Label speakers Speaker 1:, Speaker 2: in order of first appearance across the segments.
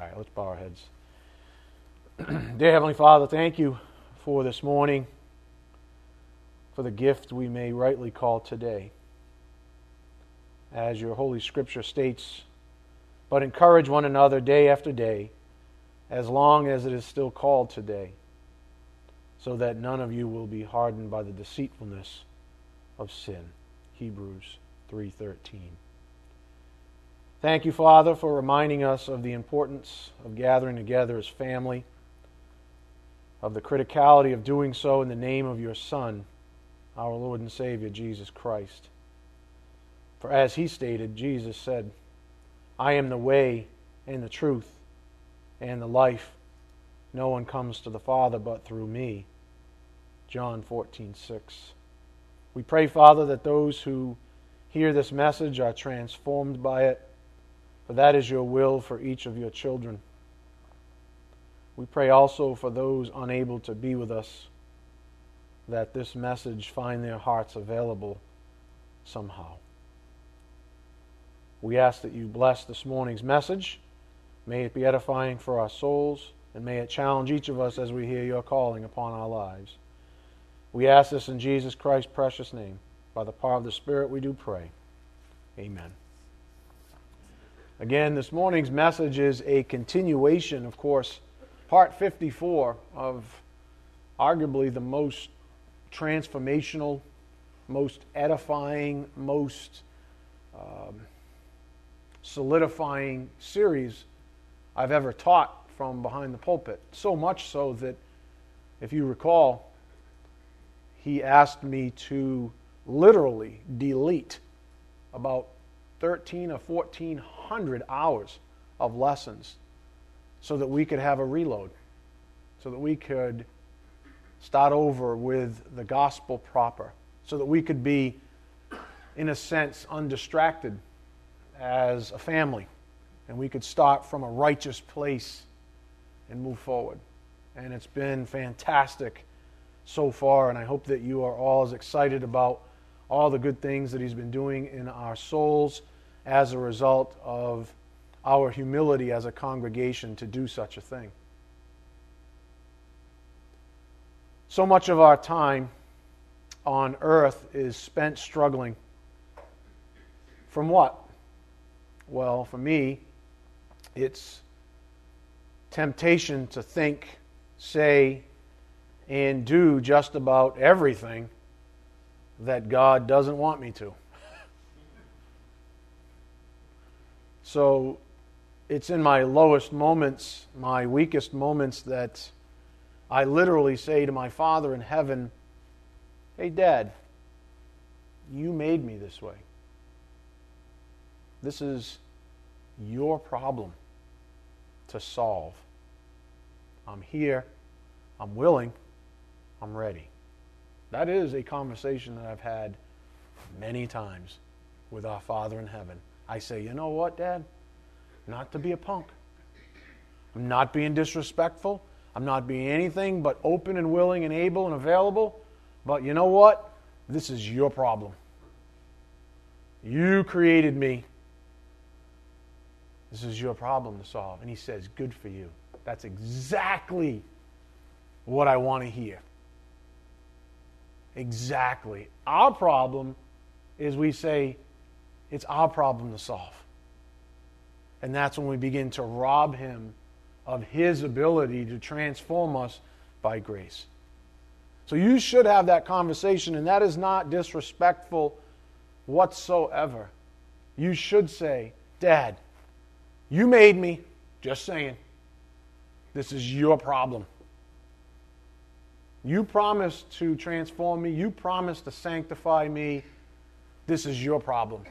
Speaker 1: All right, let's bow our heads. Dear Heavenly Father, thank you for this morning, for the gift we may rightly call today. As your Holy Scripture states, but encourage one another day after day, as long as it is still called today, so that none of you will be hardened by the deceitfulness of sin. Hebrews 3:13. Thank you, Father, for reminding us of the importance of gathering together as family, of the criticality of doing so in the name of your Son, our Lord and Savior, Jesus Christ. For as he stated, Jesus said, I am the way and the truth and the life. No one comes to the Father but through me. John 14, 6. We pray, Father, that those who hear this message are transformed by it for that is your will for each of your children. We pray also for those unable to be with us that this message find their hearts available somehow. We ask that you bless this morning's message. May it be edifying for our souls, and may it challenge each of us as we hear your calling upon our lives. We ask this in Jesus Christ's precious name. By the power of the Spirit, we do pray. Amen. Again, this morning's message is a continuation, of course, part 54 of arguably the most transformational, most edifying, most um, solidifying series I've ever taught from behind the pulpit. So much so that, if you recall, he asked me to literally delete about 13 or 1400 hours of lessons so that we could have a reload, so that we could start over with the gospel proper, so that we could be, in a sense, undistracted as a family, and we could start from a righteous place and move forward. And it's been fantastic so far, and I hope that you are all as excited about all the good things that He's been doing in our souls as a result of our humility as a congregation to do such a thing. So much of our time on earth is spent struggling. From what? Well, for me, it's temptation to think, say, and do just about everything that God doesn't want me to. So it's in my lowest moments, my weakest moments, that I literally say to my Father in heaven, Hey, Dad, you made me this way. This is your problem to solve. I'm here. I'm willing. I'm ready. That is a conversation that I've had many times with our Father in heaven. I say, you know what, Dad? Not to be a punk. I'm not being disrespectful. I'm not being anything but open and willing and able and available. But you know what? This is your problem. You created me. This is your problem to solve. And he says, Good for you. That's exactly what I want to hear. Exactly. Our problem is we say, it's our problem to solve. And that's when we begin to rob him of his ability to transform us by grace. So you should have that conversation, and that is not disrespectful whatsoever. You should say, Dad, you made me, just saying. This is your problem. You promised to transform me. You promised to sanctify me. This is your problem.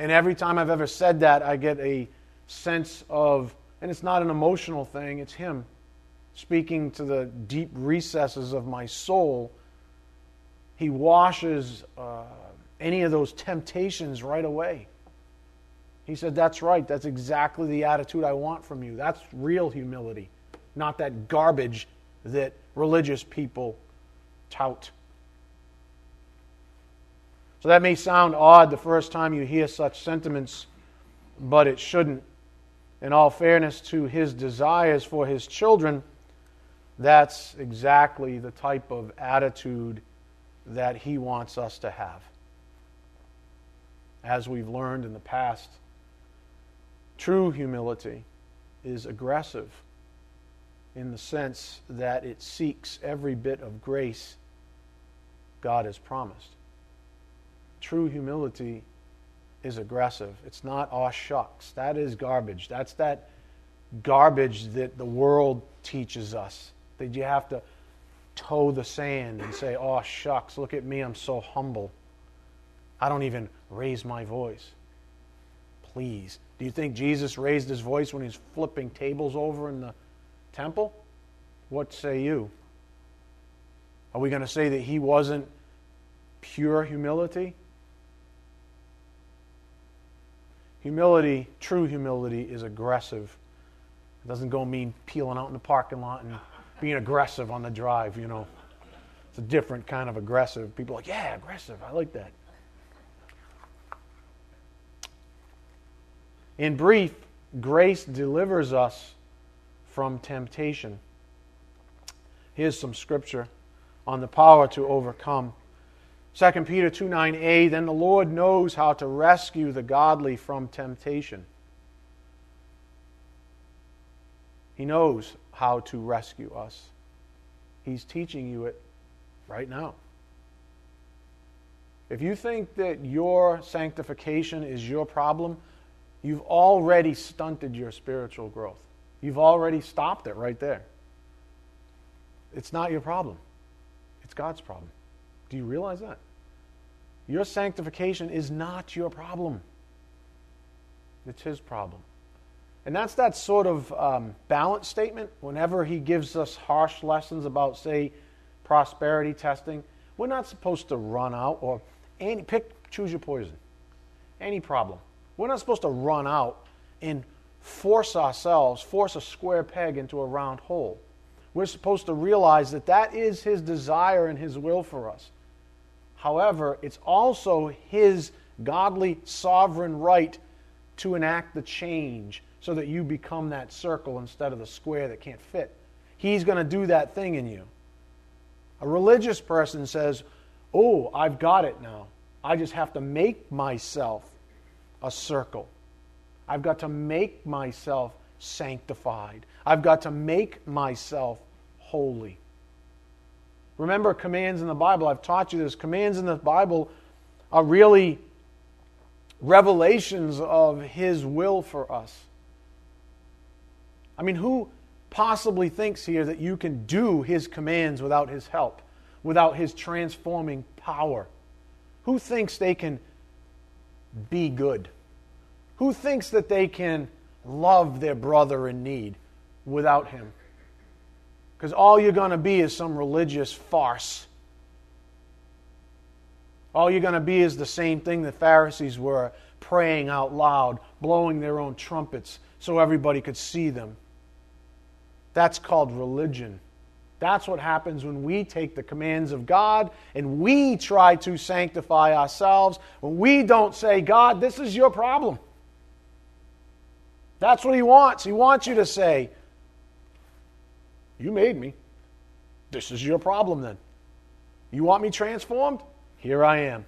Speaker 1: And every time I've ever said that, I get a sense of, and it's not an emotional thing, it's Him speaking to the deep recesses of my soul. He washes uh, any of those temptations right away. He said, That's right. That's exactly the attitude I want from you. That's real humility, not that garbage that religious people tout. So that may sound odd the first time you hear such sentiments, but it shouldn't. in all fairness to his desires for his children, that's exactly the type of attitude that he wants us to have. As we've learned in the past, true humility is aggressive in the sense that it seeks every bit of grace God has promised. True humility is aggressive. It's not, aw shucks. That is garbage. That's that garbage that the world teaches us. That you have to toe the sand and say, aw shucks, look at me, I'm so humble. I don't even raise my voice. Please. Do you think Jesus raised his voice when he's flipping tables over in the temple? What say you? Are we going to say that he wasn't pure humility? Humility, true humility, is aggressive. It doesn't go mean peeling out in the parking lot and being aggressive on the drive, you know. It's a different kind of aggressive. People are like, yeah, aggressive. I like that. In brief, grace delivers us from temptation. Here's some scripture on the power to overcome. 2 Peter 2 9a, then the Lord knows how to rescue the godly from temptation. He knows how to rescue us. He's teaching you it right now. If you think that your sanctification is your problem, you've already stunted your spiritual growth. You've already stopped it right there. It's not your problem, it's God's problem. Do you realize that? Your sanctification is not your problem, it's His problem. And that's that sort of um, balance statement whenever He gives us harsh lessons about, say, prosperity testing. We're not supposed to run out or any, pick, choose your poison. Any problem. We're not supposed to run out and force ourselves, force a square peg into a round hole. We're supposed to realize that that is His desire and His will for us. However, it's also His godly sovereign right to enact the change so that you become that circle instead of the square that can't fit. He's going to do that thing in you. A religious person says, Oh, I've got it now. I just have to make myself a circle. I've got to make myself sanctified. I've got to make myself holy. Remember, commands in the Bible, I've taught you this. Commands in the Bible are really revelations of His will for us. I mean, who possibly thinks here that you can do His commands without His help, without His transforming power? Who thinks they can be good? Who thinks that they can love their brother in need without Him? Because all you're going to be is some religious farce. All you're going to be is the same thing the Pharisees were praying out loud, blowing their own trumpets so everybody could see them. That's called religion. That's what happens when we take the commands of God and we try to sanctify ourselves. When we don't say, God, this is your problem. That's what He wants. He wants you to say, you made me. This is your problem then. You want me transformed? Here I am.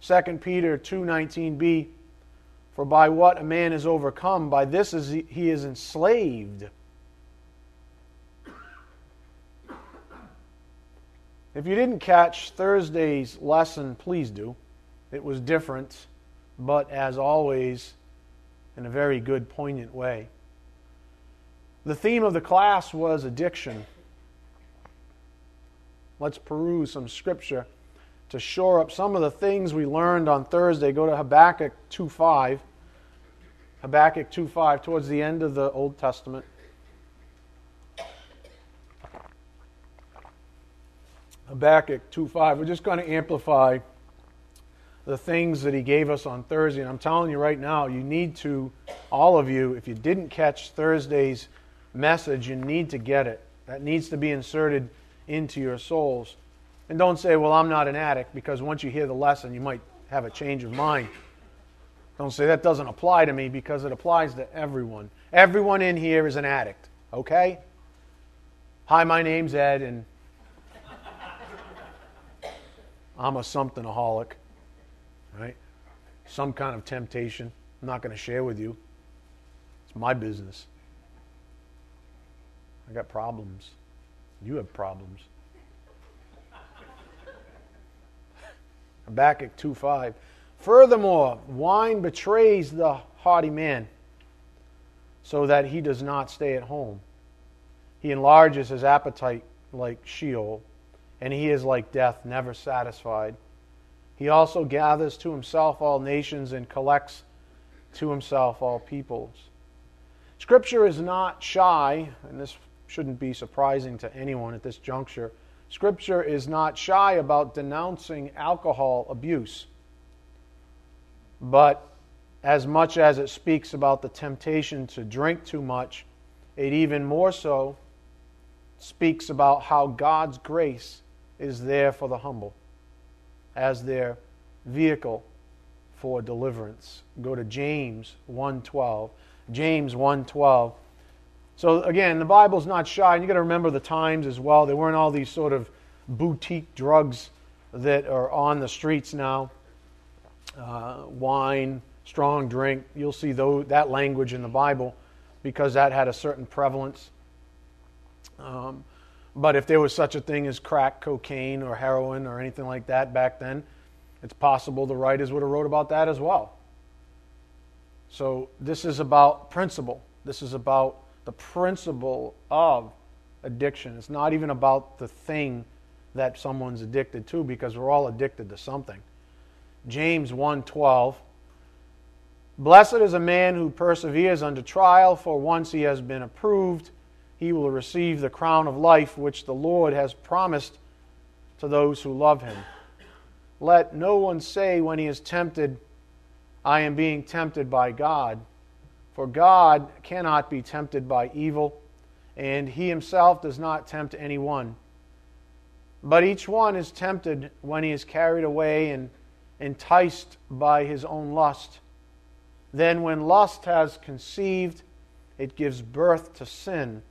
Speaker 1: 2 Peter 2:19b For by what a man is overcome by this is he, he is enslaved. If you didn't catch Thursday's lesson, please do. It was different, but as always in a very good poignant way. The theme of the class was addiction. Let's peruse some scripture to shore up some of the things we learned on Thursday. Go to Habakkuk 2:5. Habakkuk 2:5 towards the end of the Old Testament. Habakkuk 2:5. We're just going to amplify the things that he gave us on Thursday. And I'm telling you right now, you need to, all of you, if you didn't catch Thursday's message, you need to get it. That needs to be inserted into your souls. And don't say, well, I'm not an addict, because once you hear the lesson, you might have a change of mind. Don't say that doesn't apply to me because it applies to everyone. Everyone in here is an addict, okay? Hi, my name's Ed, and I'm a somethingaholic, right? Some kind of temptation. I'm not going to share with you. It's my business. I got problems. You have problems. back Habakkuk 2.5. Furthermore, wine betrays the haughty man so that he does not stay at home. He enlarges his appetite like Sheol, and he is like death, never satisfied. He also gathers to himself all nations and collects to himself all peoples. Scripture is not shy, and this shouldn't be surprising to anyone at this juncture. Scripture is not shy about denouncing alcohol abuse. But as much as it speaks about the temptation to drink too much, it even more so speaks about how God's grace is there for the humble as their vehicle for deliverance. Go to James 1:12. James 1:12 so again, the Bible's not shy, and you got to remember the times as well. There weren't all these sort of boutique drugs that are on the streets now. Uh, wine, strong drink. You'll see though that language in the Bible because that had a certain prevalence. Um, but if there was such a thing as crack cocaine or heroin or anything like that back then, it's possible the writers would have wrote about that as well. So this is about principle. This is about the principle of addiction. It's not even about the thing that someone's addicted to because we're all addicted to something. James 1:12 Blessed is a man who perseveres under trial, for once he has been approved, he will receive the crown of life which the Lord has promised to those who love him. Let no one say when he is tempted, I am being tempted by God. For God cannot be tempted by evil, and he himself does not tempt anyone. But each one is tempted when he is carried away and enticed by his own lust. Then, when lust has conceived, it gives birth to sin.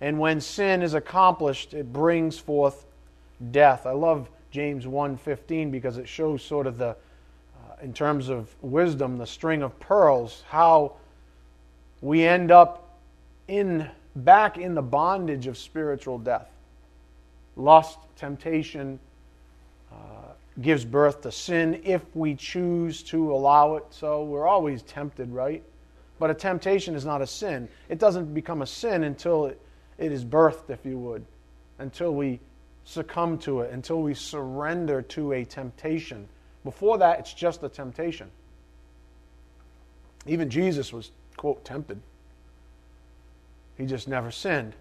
Speaker 1: And when sin is accomplished, it brings forth death. I love James 1:15 because it shows sort of the uh, in terms of wisdom, the string of pearls, how we end up in back in the bondage of spiritual death. Lust, temptation uh, gives birth to sin if we choose to allow it. So we're always tempted, right? But a temptation is not a sin. It doesn't become a sin until it, it is birthed, if you would, until we succumb to it, until we surrender to a temptation. Before that, it's just a temptation. Even Jesus was quote, tempted. He just never sinned.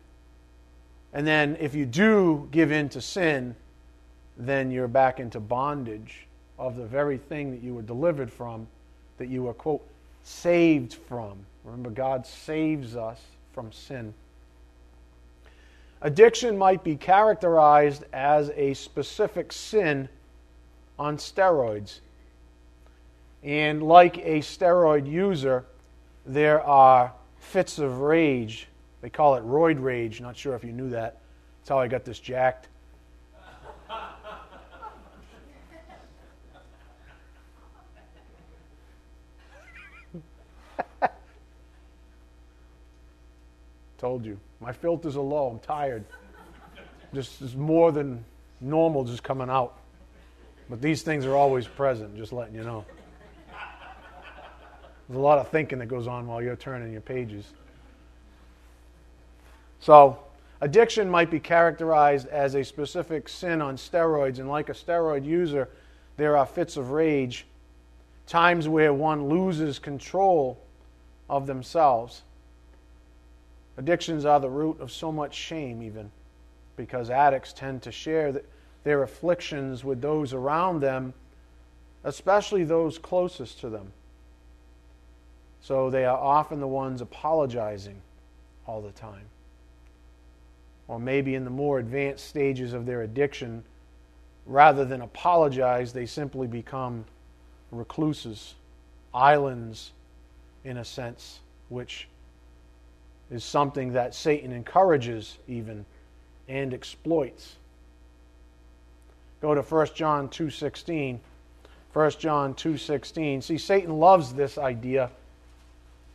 Speaker 1: And then if you do give in to sin, then you're back into bondage of the very thing that you were delivered from, that you were, quote, saved from. Remember, God saves us from sin. Addiction might be characterized as a specific sin on steroids. And like a steroid user, there are fits of rage. They call it roid rage. Not sure if you knew that. That's how I got this jacked. Told you. My filters are low. I'm tired. Just is more than normal just coming out. But these things are always present, just letting you know. There's a lot of thinking that goes on while you're turning your pages. So, addiction might be characterized as a specific sin on steroids, and like a steroid user, there are fits of rage, times where one loses control of themselves. Addictions are the root of so much shame, even because addicts tend to share their afflictions with those around them, especially those closest to them. So they are often the ones apologizing all the time. Or maybe in the more advanced stages of their addiction, rather than apologize, they simply become recluses islands, in a sense, which is something that Satan encourages even and exploits. Go to 1 John 2:16. 1 John 2:16. See Satan loves this idea.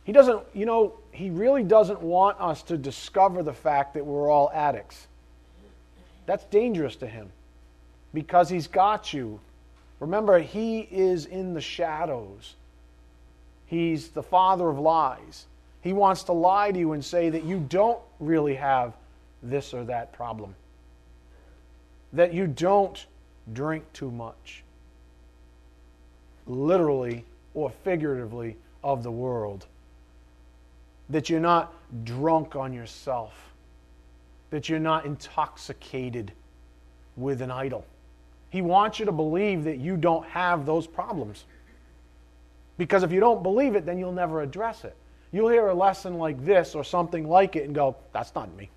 Speaker 1: He doesn't, you know, he really doesn't want us to discover the fact that we're all addicts. That's dangerous to him because he's got you. Remember, he is in the shadows. He's the father of lies. He wants to lie to you and say that you don't really have this or that problem, that you don't drink too much, literally or figuratively, of the world, that you're not drunk on yourself, that you're not intoxicated with an idol. He wants you to believe that you don't have those problems. Because if you don't believe it, then you'll never address it. You'll hear a lesson like this or something like it and go, that's not me.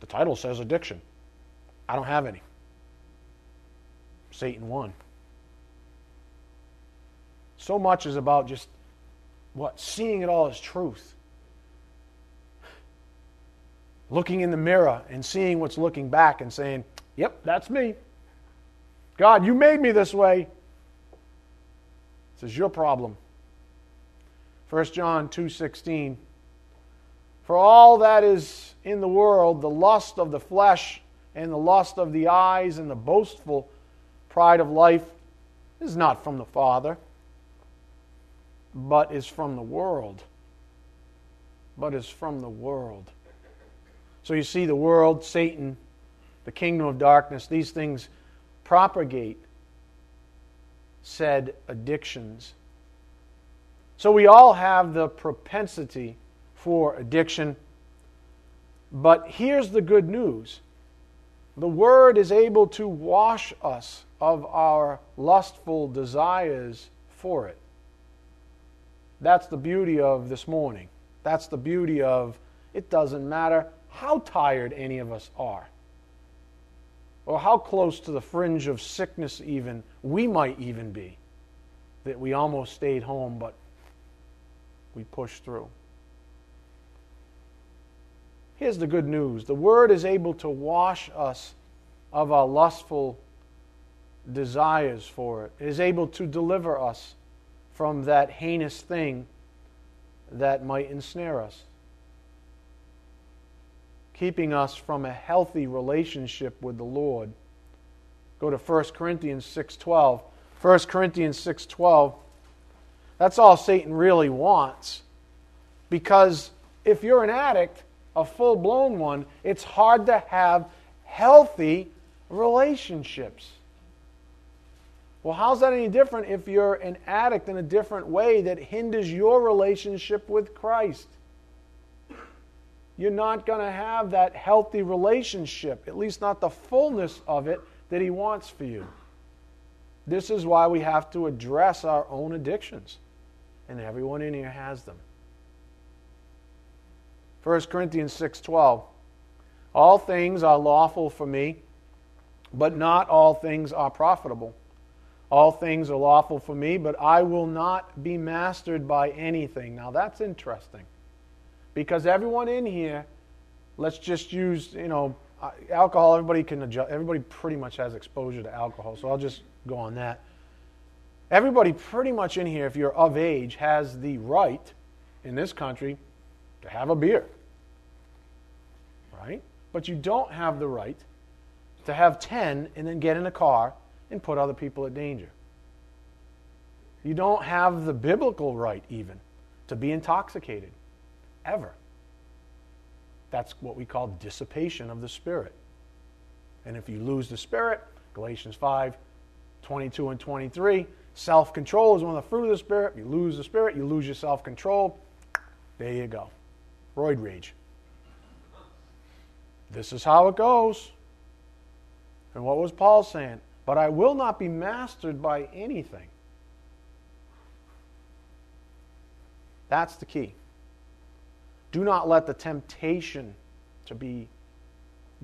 Speaker 1: The title says addiction. I don't have any. Satan won. So much is about just what? Seeing it all as truth. Looking in the mirror and seeing what's looking back and saying, Yep, that's me. God, you made me this way. This is your problem. 1 John 2:16 For all that is in the world the lust of the flesh and the lust of the eyes and the boastful pride of life is not from the Father but is from the world but is from the world so you see the world Satan the kingdom of darkness these things propagate said addictions so we all have the propensity for addiction. But here's the good news the Word is able to wash us of our lustful desires for it. That's the beauty of this morning. That's the beauty of it doesn't matter how tired any of us are, or how close to the fringe of sickness, even we might even be, that we almost stayed home, but we push through. Here's the good news the Word is able to wash us of our lustful desires for it, it is able to deliver us from that heinous thing that might ensnare us, keeping us from a healthy relationship with the Lord. Go to 1 Corinthians 6:12. 1 Corinthians 6:12 that's all Satan really wants. Because if you're an addict, a full blown one, it's hard to have healthy relationships. Well, how's that any different if you're an addict in a different way that hinders your relationship with Christ? You're not going to have that healthy relationship, at least not the fullness of it that He wants for you. This is why we have to address our own addictions and everyone in here has them. 1 Corinthians 6:12 All things are lawful for me, but not all things are profitable. All things are lawful for me, but I will not be mastered by anything. Now that's interesting. Because everyone in here, let's just use, you know, uh, alcohol, everybody can adjust, everybody pretty much has exposure to alcohol, so I'll just go on that. Everybody pretty much in here, if you're of age, has the right in this country to have a beer. Right? But you don't have the right to have 10 and then get in a car and put other people at danger. You don't have the biblical right, even, to be intoxicated, ever. That's what we call dissipation of the Spirit. And if you lose the Spirit, Galatians 5 22 and 23, Self control is one of the fruit of the Spirit. You lose the Spirit, you lose your self control. There you go. Roid rage. This is how it goes. And what was Paul saying? But I will not be mastered by anything. That's the key. Do not let the temptation to be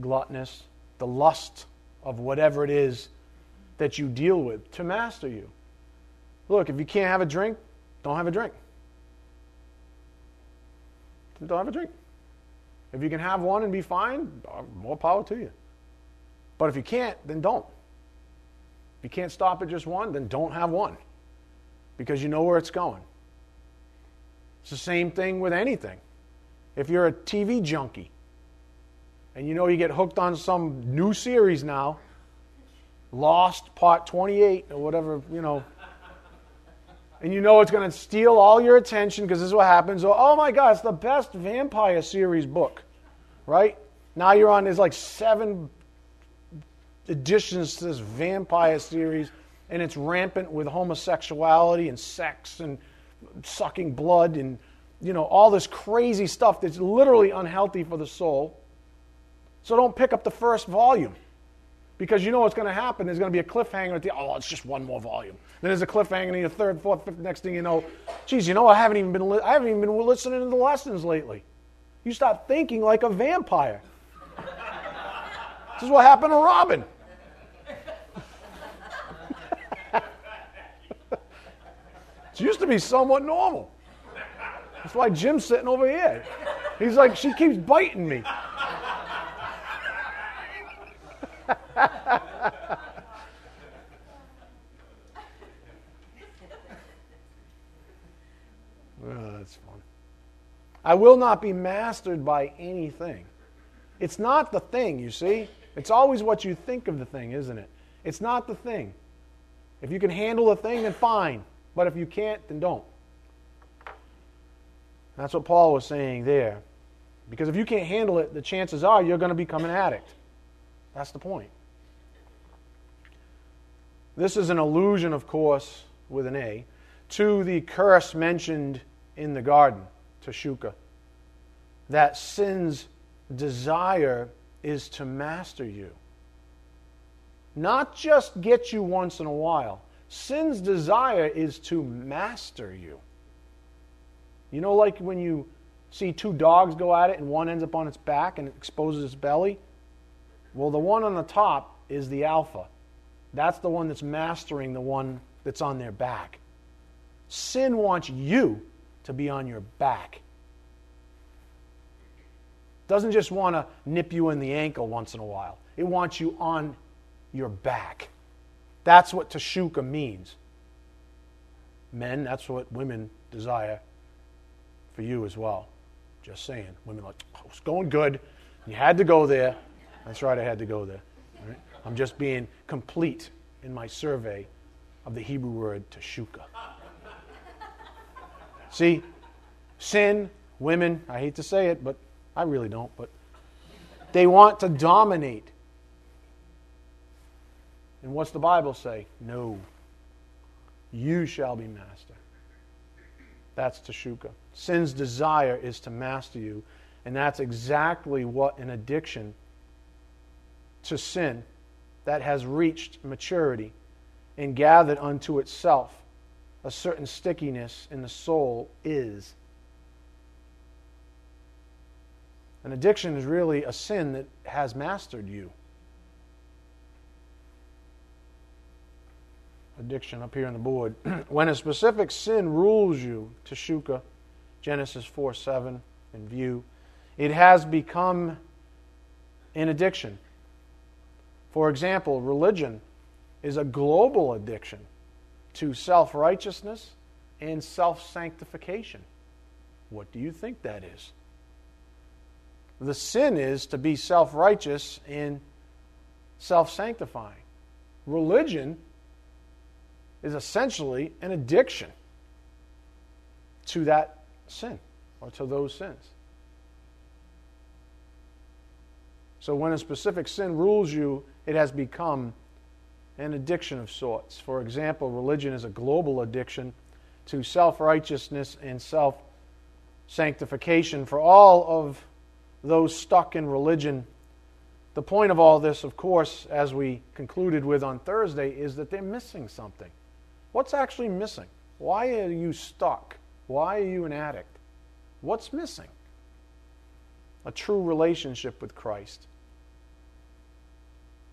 Speaker 1: gluttonous, the lust of whatever it is that you deal with, to master you. Look, if you can't have a drink, don't have a drink. Don't have a drink. If you can have one and be fine, uh, more power to you. But if you can't, then don't. If you can't stop at just one, then don't have one because you know where it's going. It's the same thing with anything. If you're a TV junkie and you know you get hooked on some new series now, Lost Part 28 or whatever, you know, and you know it's going to steal all your attention because this is what happens. Oh, oh my God, it's the best vampire series book, right? Now you're on, there's like seven additions to this vampire series, and it's rampant with homosexuality and sex and sucking blood and, you know, all this crazy stuff that's literally unhealthy for the soul. So don't pick up the first volume because you know what's going to happen. There's going to be a cliffhanger at the, oh, it's just one more volume. Then there's a cliffhanger in the third, fourth, fifth. Next thing you know, geez, you know, I haven't even been, li- I haven't even been listening to the lessons lately. You start thinking like a vampire. this is what happened to Robin. It used to be somewhat normal. That's why Jim's sitting over here. He's like, she keeps biting me. Oh, that's fun. I will not be mastered by anything. It's not the thing, you see? It's always what you think of the thing, isn't it? It's not the thing. If you can handle the thing, then fine. But if you can't, then don't. That's what Paul was saying there. Because if you can't handle it, the chances are you're going to become an addict. That's the point. This is an allusion, of course, with an A, to the curse mentioned in the garden, to Shuka. That sin's desire is to master you. Not just get you once in a while. Sin's desire is to master you. You know, like when you see two dogs go at it and one ends up on its back and it exposes its belly? Well, the one on the top is the alpha. That's the one that's mastering the one that's on their back. Sin wants you to be on your back. Doesn't just want to nip you in the ankle once in a while. It wants you on your back. That's what tashuka means. Men, that's what women desire for you as well. Just saying. Women like, oh, it's going good. You had to go there. That's right, I had to go there. Right? I'm just being complete in my survey of the Hebrew word tashuka. See, sin, women, I hate to say it, but I really don't, but they want to dominate. And what's the Bible say? No. You shall be master. That's tashuka. Sin's desire is to master you, and that's exactly what an addiction to sin that has reached maturity and gathered unto itself a certain stickiness in the soul is. An addiction is really a sin that has mastered you. Addiction up here on the board. when a specific sin rules you, Tashuka, Genesis 4 7 in view, it has become an addiction. For example, religion is a global addiction to self righteousness and self sanctification. What do you think that is? The sin is to be self righteous and self sanctifying. Religion is essentially an addiction to that sin or to those sins. So when a specific sin rules you, it has become an addiction of sorts. For example, religion is a global addiction to self righteousness and self sanctification. For all of those stuck in religion, the point of all this, of course, as we concluded with on Thursday, is that they're missing something. What's actually missing? Why are you stuck? Why are you an addict? What's missing? A true relationship with Christ.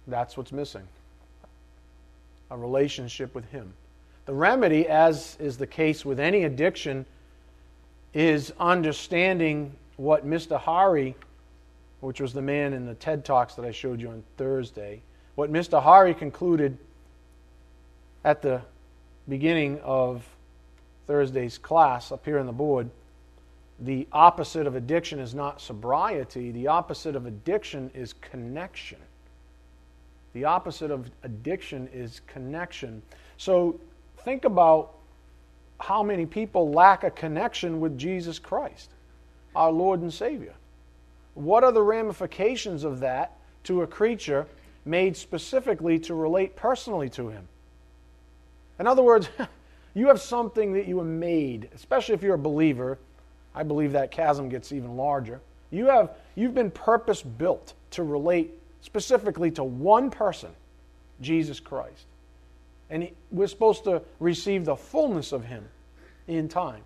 Speaker 1: That's what's missing a relationship with Him. The remedy, as is the case with any addiction, is understanding what Mr. Hari, which was the man in the TED Talks that I showed you on Thursday, what Mr. Hari concluded at the beginning of Thursday's class up here on the board. The opposite of addiction is not sobriety, the opposite of addiction is connection. The opposite of addiction is connection. So think about how many people lack a connection with Jesus Christ, our Lord and Savior. What are the ramifications of that to a creature made specifically to relate personally to Him? In other words, you have something that you were made, especially if you're a believer. I believe that chasm gets even larger. You have, you've been purpose built to relate specifically to one person, Jesus Christ. And we're supposed to receive the fullness of Him in time.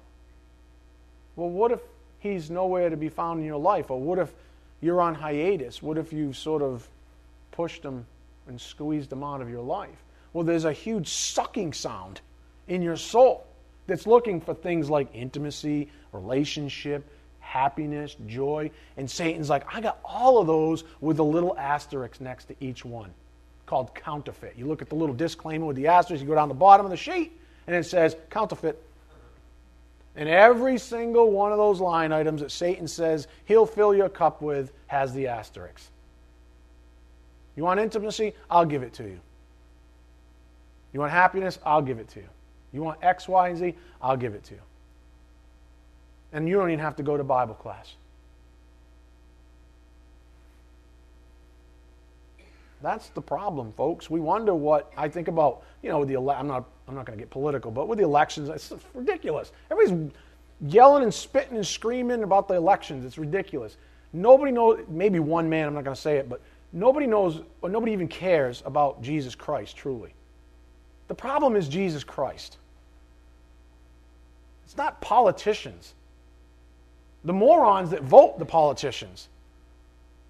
Speaker 1: Well, what if He's nowhere to be found in your life? Or what if you're on hiatus? What if you've sort of pushed Him and squeezed Him out of your life? Well, there's a huge sucking sound in your soul that's looking for things like intimacy, relationship, happiness, joy. And Satan's like, I got all of those with a little asterisk next to each one called counterfeit. You look at the little disclaimer with the asterisk, you go down the bottom of the sheet, and it says counterfeit. And every single one of those line items that Satan says he'll fill your cup with has the asterisk. You want intimacy? I'll give it to you. You want happiness? I'll give it to you. You want X, Y, and Z? I'll give it to you. And you don't even have to go to Bible class. That's the problem, folks. We wonder what I think about, you know, the I'm not I'm not going to get political, but with the elections, it's ridiculous. Everybody's yelling and spitting and screaming about the elections. It's ridiculous. Nobody knows, maybe one man, I'm not going to say it, but nobody knows or nobody even cares about Jesus Christ truly. The problem is Jesus Christ. It's not politicians. The morons that vote the politicians,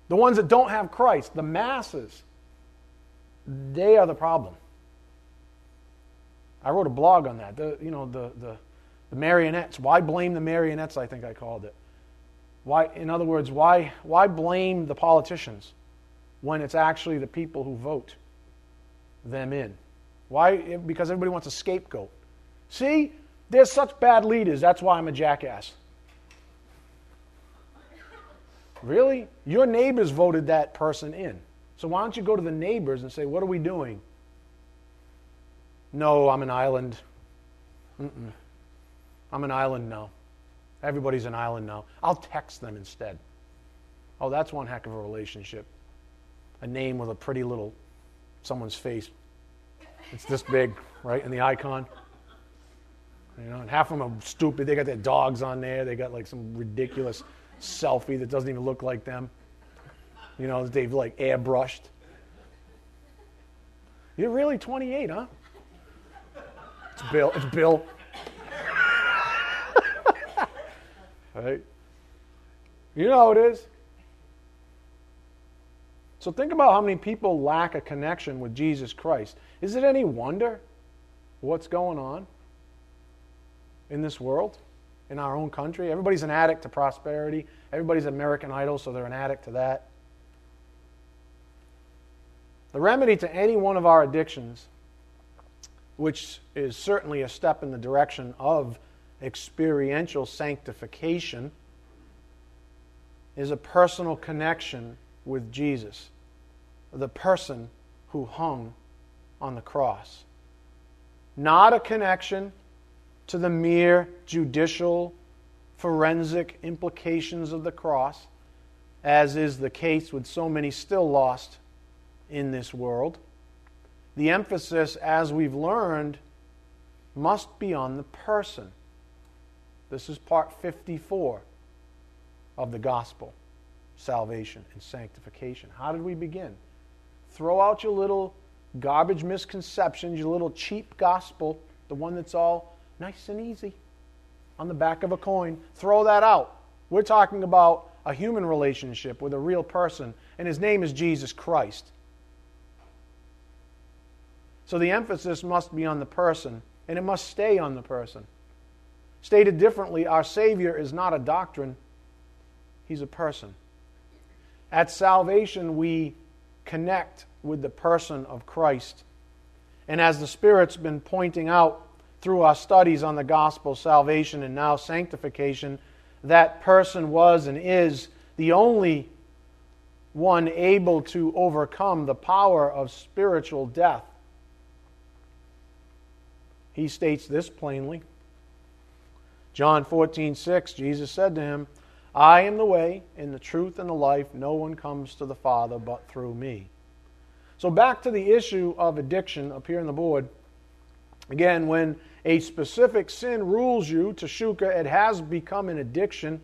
Speaker 1: the ones that don't have Christ, the masses, they are the problem. I wrote a blog on that. The, you know, the, the, the marionettes. Why blame the marionettes, I think I called it. Why, in other words, why, why blame the politicians when it's actually the people who vote them in? Why? Because everybody wants a scapegoat. See, there's such bad leaders. That's why I'm a jackass. Really? Your neighbors voted that person in. So why don't you go to the neighbors and say, What are we doing? No, I'm an island. Mm-mm. I'm an island now. Everybody's an island now. I'll text them instead. Oh, that's one heck of a relationship. A name with a pretty little someone's face it's this big, right, in the icon. You know, and half of them are stupid. They got their dogs on there. They got like some ridiculous selfie that doesn't even look like them. You know, they've like airbrushed. You're really 28, huh? It's Bill. It's Bill. right? You know how it is. So think about how many people lack a connection with Jesus Christ. Is it any wonder what's going on in this world, in our own country? Everybody's an addict to prosperity. Everybody's American Idol, so they're an addict to that. The remedy to any one of our addictions, which is certainly a step in the direction of experiential sanctification, is a personal connection with Jesus, the person who hung on the cross. Not a connection to the mere judicial, forensic implications of the cross, as is the case with so many still lost in this world. The emphasis, as we've learned, must be on the person. This is part 54 of the gospel salvation and sanctification. How did we begin? Throw out your little garbage misconceptions, your little cheap gospel, the one that's all nice and easy on the back of a coin. Throw that out. We're talking about a human relationship with a real person, and his name is Jesus Christ. So the emphasis must be on the person and it must stay on the person. Stated differently, our Savior is not a doctrine, He's a person. At salvation, we connect with the person of Christ. And as the Spirit's been pointing out through our studies on the gospel, salvation, and now sanctification, that person was and is the only one able to overcome the power of spiritual death. He states this plainly. John 14, 6, Jesus said to him, I am the way, and the truth, and the life. No one comes to the Father but through me. So, back to the issue of addiction up here on the board. Again, when a specific sin rules you, Teshuka, it has become an addiction.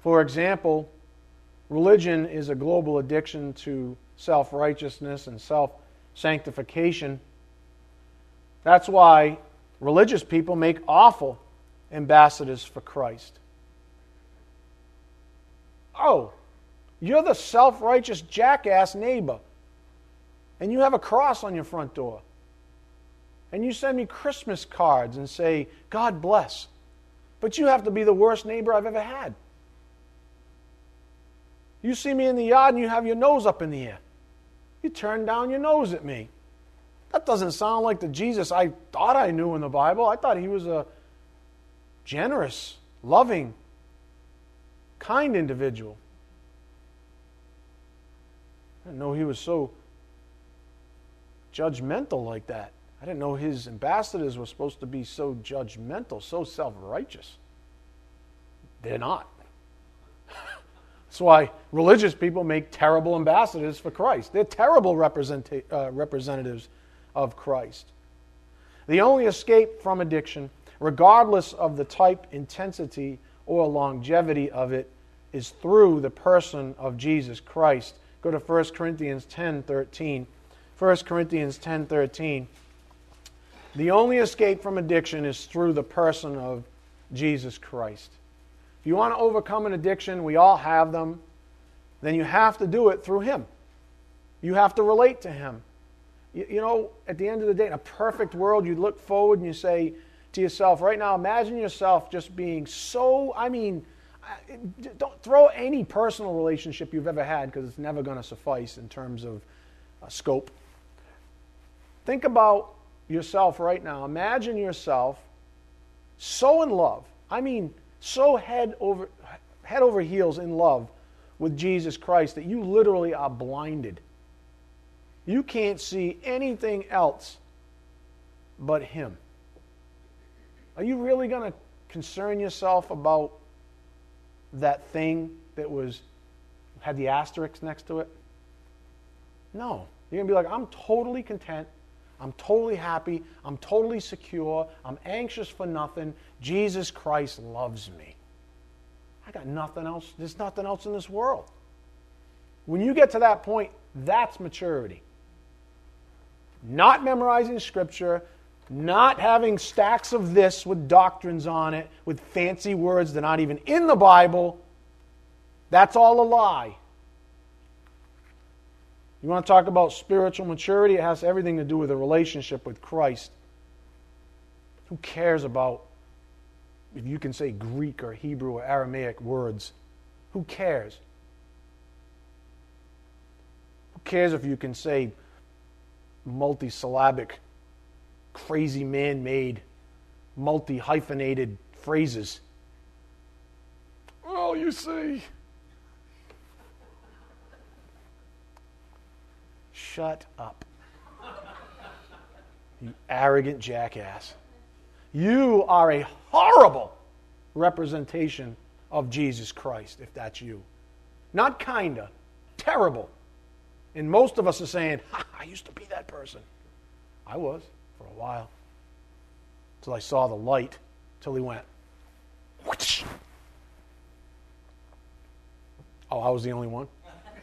Speaker 1: For example, religion is a global addiction to self righteousness and self sanctification. That's why religious people make awful ambassadors for Christ. Oh, you're the self righteous jackass neighbor, and you have a cross on your front door. And you send me Christmas cards and say, God bless. But you have to be the worst neighbor I've ever had. You see me in the yard and you have your nose up in the air. You turn down your nose at me. That doesn't sound like the Jesus I thought I knew in the Bible. I thought he was a generous, loving, kind individual. I didn't know he was so judgmental like that. I didn't know his ambassadors were supposed to be so judgmental, so self righteous. They're not. That's why religious people make terrible ambassadors for Christ. They're terrible representa- uh, representatives of Christ. The only escape from addiction, regardless of the type, intensity, or longevity of it, is through the person of Jesus Christ. Go to 1 Corinthians 10 13. 1 Corinthians 10 13. The only escape from addiction is through the person of Jesus Christ. If you want to overcome an addiction, we all have them, then you have to do it through Him. You have to relate to Him. You, you know, at the end of the day, in a perfect world, you look forward and you say to yourself, right now, imagine yourself just being so, I mean, don't throw any personal relationship you've ever had because it's never going to suffice in terms of uh, scope. Think about yourself right now. Imagine yourself so in love. I mean, so head over head over heels in love with Jesus Christ that you literally are blinded. You can't see anything else but him. Are you really going to concern yourself about that thing that was had the asterisk next to it? No. You're going to be like, I'm totally content I'm totally happy. I'm totally secure. I'm anxious for nothing. Jesus Christ loves me. I got nothing else. There's nothing else in this world. When you get to that point, that's maturity. Not memorizing scripture, not having stacks of this with doctrines on it, with fancy words that aren't even in the Bible. That's all a lie. You want to talk about spiritual maturity? It has everything to do with a relationship with Christ. Who cares about if you can say Greek or Hebrew or Aramaic words? Who cares? Who cares if you can say multisyllabic, crazy man made, multi hyphenated phrases? Oh, you see. Shut up. You arrogant jackass. You are a horrible representation of Jesus Christ, if that's you. Not kinda, terrible. And most of us are saying, I used to be that person. I was for a while. Until I saw the light, till he went. Whoosh. Oh, I was the only one?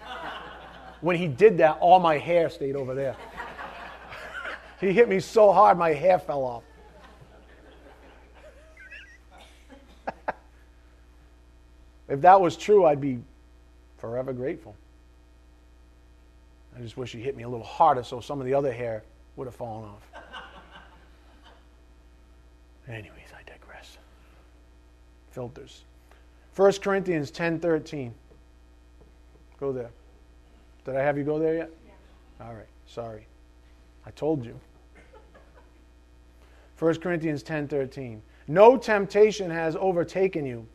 Speaker 1: when he did that, all my hair stayed over there. he hit me so hard, my hair fell off. if that was true, I'd be forever grateful. I just wish he hit me a little harder so some of the other hair would have fallen off. Anyways, I digress. Filters. 1 Corinthians 10:13. Go there. Did I have you go there yet? Yeah. All right. Sorry. I told you. 1 Corinthians 10:13. No temptation has overtaken you,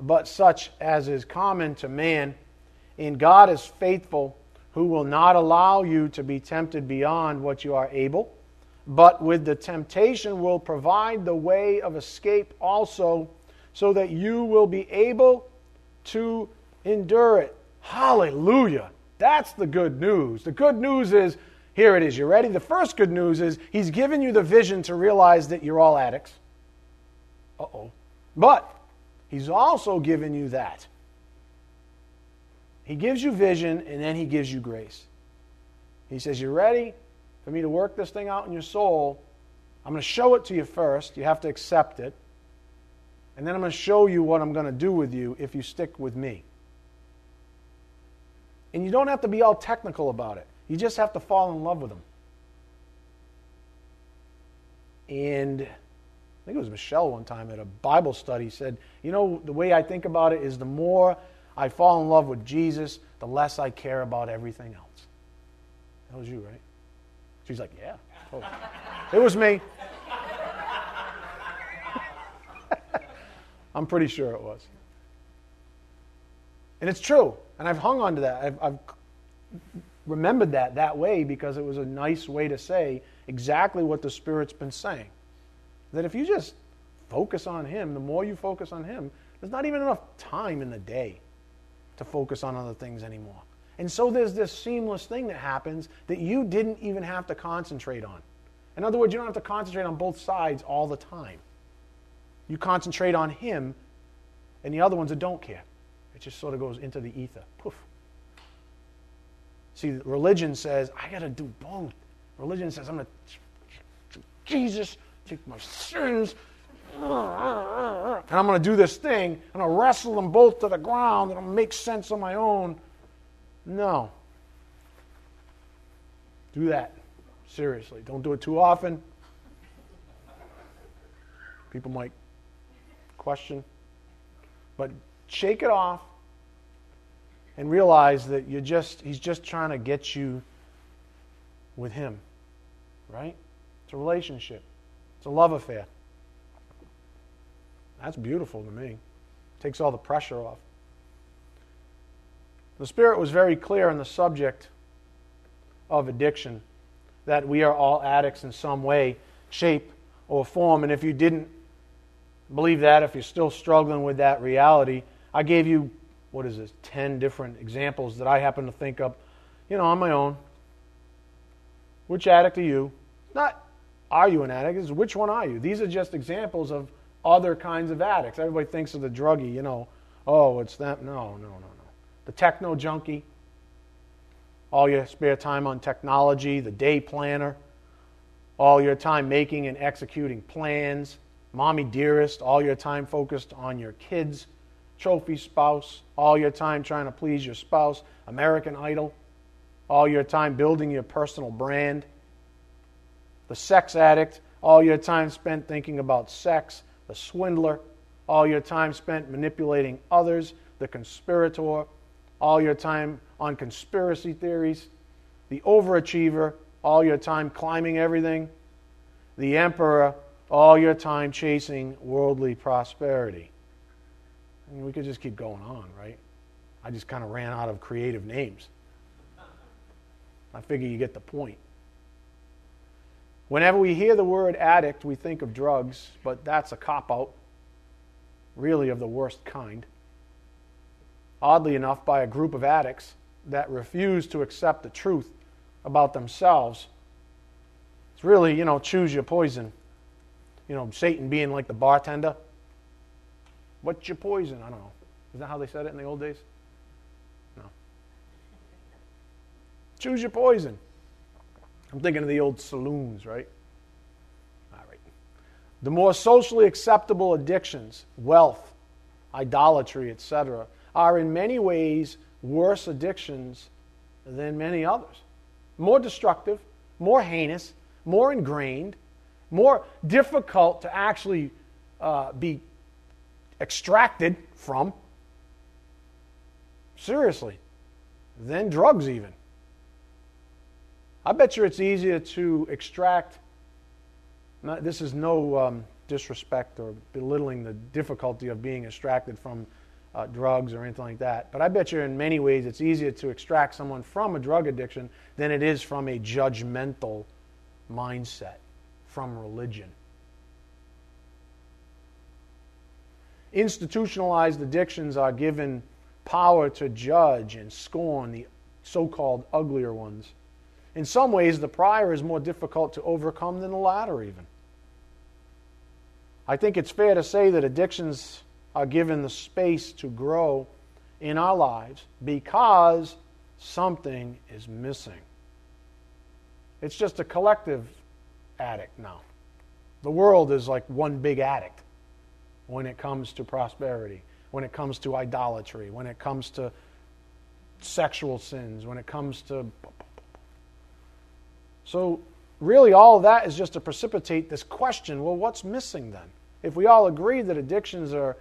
Speaker 1: but such as is common to man. And God is faithful, who will not allow you to be tempted beyond what you are able, but with the temptation will provide the way of escape also, so that you will be able to endure it. Hallelujah. That's the good news. The good news is here it is. You ready? The first good news is he's given you the vision to realize that you're all addicts. Uh oh. But he's also given you that. He gives you vision and then he gives you grace. He says, You ready for me to work this thing out in your soul? I'm going to show it to you first. You have to accept it. And then I'm going to show you what I'm going to do with you if you stick with me. And you don't have to be all technical about it. You just have to fall in love with them. And I think it was Michelle one time at a Bible study said, You know, the way I think about it is the more I fall in love with Jesus, the less I care about everything else. That was you, right? She's like, Yeah. Oh. it was me. I'm pretty sure it was. And it's true. And I've hung on to that. I've, I've remembered that that way because it was a nice way to say exactly what the Spirit's been saying. That if you just focus on Him, the more you focus on Him, there's not even enough time in the day to focus on other things anymore. And so there's this seamless thing that happens that you didn't even have to concentrate on. In other words, you don't have to concentrate on both sides all the time. You concentrate on Him and the other ones that don't care. It just sort of goes into the ether. Poof. See, religion says, I got to do both. Religion says, I'm going to, Jesus, take my sins, and I'm going to do this thing, and I'll wrestle them both to the ground, and I'll make sense on my own. No. Do that. Seriously. Don't do it too often. People might question. But shake it off and realize that you're just he's just trying to get you with him. Right? It's a relationship. It's a love affair. That's beautiful to me. Takes all the pressure off. The Spirit was very clear on the subject of addiction that we are all addicts in some way, shape, or form. And if you didn't believe that, if you're still struggling with that reality, I gave you, what is this, 10 different examples that I happen to think of, you know, on my own. Which addict are you? Not, are you an addict? It's which one are you? These are just examples of other kinds of addicts. Everybody thinks of the druggie, you know, oh, it's that. No, no, no. The techno junkie, all your spare time on technology, the day planner, all your time making and executing plans, mommy dearest, all your time focused on your kids, trophy spouse, all your time trying to please your spouse, American Idol, all your time building your personal brand, the sex addict, all your time spent thinking about sex, the swindler, all your time spent manipulating others, the conspirator, all your time on conspiracy theories, the overachiever, all your time climbing everything, the emperor, all your time chasing worldly prosperity. I mean, we could just keep going on, right? I just kind of ran out of creative names. I figure you get the point. Whenever we hear the word addict, we think of drugs, but that's a cop out, really of the worst kind. Oddly enough, by a group of addicts that refuse to accept the truth about themselves. It's really, you know, choose your poison you know, Satan being like the bartender. What's your poison? I don't know. Is that how they said it in the old days? No. Choose your poison. I'm thinking of the old saloons, right? All right. The more socially acceptable addictions, wealth, idolatry, etc., are in many ways worse addictions than many others. More destructive, more heinous, more ingrained, more difficult to actually uh, be extracted from. Seriously. Than drugs, even. I bet you it's easier to extract. Not, this is no um, disrespect or belittling the difficulty of being extracted from uh, drugs or anything like that. But I bet you in many ways it's easier to extract someone from a drug addiction than it is from a judgmental mindset, from religion. Institutionalized addictions are given power to judge and scorn the so called uglier ones. In some ways, the prior is more difficult to overcome than the latter, even. I think it's fair to say that addictions are given the space to grow in our lives because something is missing. It's just a collective addict now. The world is like one big addict when it comes to prosperity, when it comes to idolatry, when it comes to sexual sins, when it comes to. So, really, all of that is just to precipitate this question well, what's missing then? If we all agree that addictions are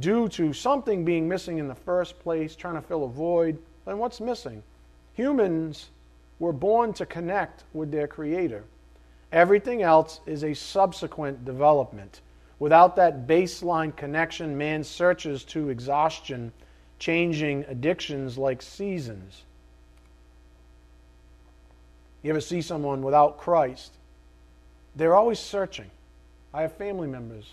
Speaker 1: due to something being missing in the first place, trying to fill a void, then what's missing? Humans were born to connect with their Creator. Everything else is a subsequent development. Without that baseline connection, man searches to exhaustion, changing addictions like seasons. You ever see someone without Christ? They're always searching. I have family members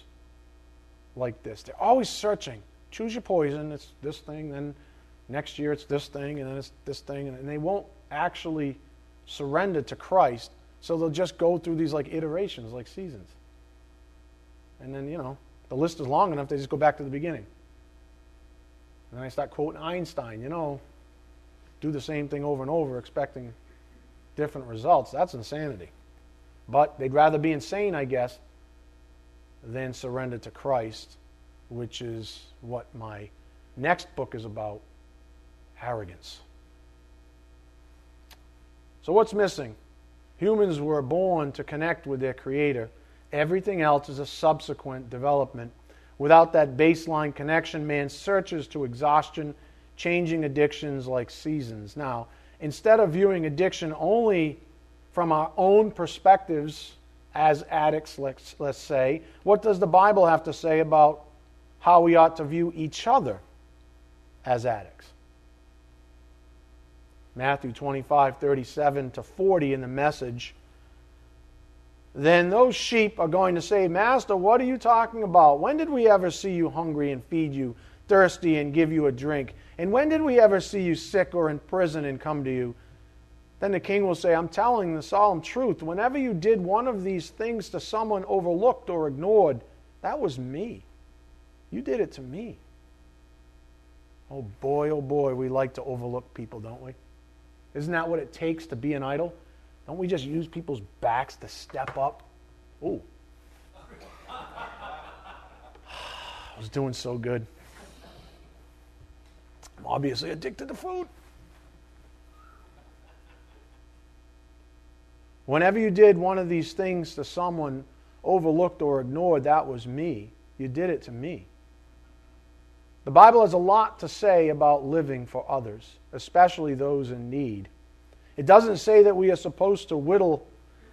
Speaker 1: like this. They're always searching. Choose your poison. It's this thing. Then next year it's this thing, and then it's this thing, and they won't actually surrender to Christ. So they'll just go through these like iterations, like seasons. And then you know the list is long enough. They just go back to the beginning. And then I start quoting Einstein. You know, do the same thing over and over, expecting different results. That's insanity. But they'd rather be insane, I guess, then surrender to Christ, which is what my next book is about arrogance. So, what's missing? Humans were born to connect with their Creator. Everything else is a subsequent development. Without that baseline connection, man searches to exhaustion, changing addictions like seasons. Now, instead of viewing addiction only from our own perspectives, as addicts, let's, let's say, what does the Bible have to say about how we ought to view each other as addicts? Matthew 25, 37 to 40 in the message. Then those sheep are going to say, Master, what are you talking about? When did we ever see you hungry and feed you, thirsty and give you a drink? And when did we ever see you sick or in prison and come to you? Then the king will say, I'm telling the solemn truth. Whenever you did one of these things to someone overlooked or ignored, that was me. You did it to me. Oh boy, oh boy, we like to overlook people, don't we? Isn't that what it takes to be an idol? Don't we just use people's backs to step up? Oh. I was doing so good. I'm obviously addicted to food. Whenever you did one of these things to someone overlooked or ignored, that was me. You did it to me. The Bible has a lot to say about living for others, especially those in need. It doesn't say that we are supposed to whittle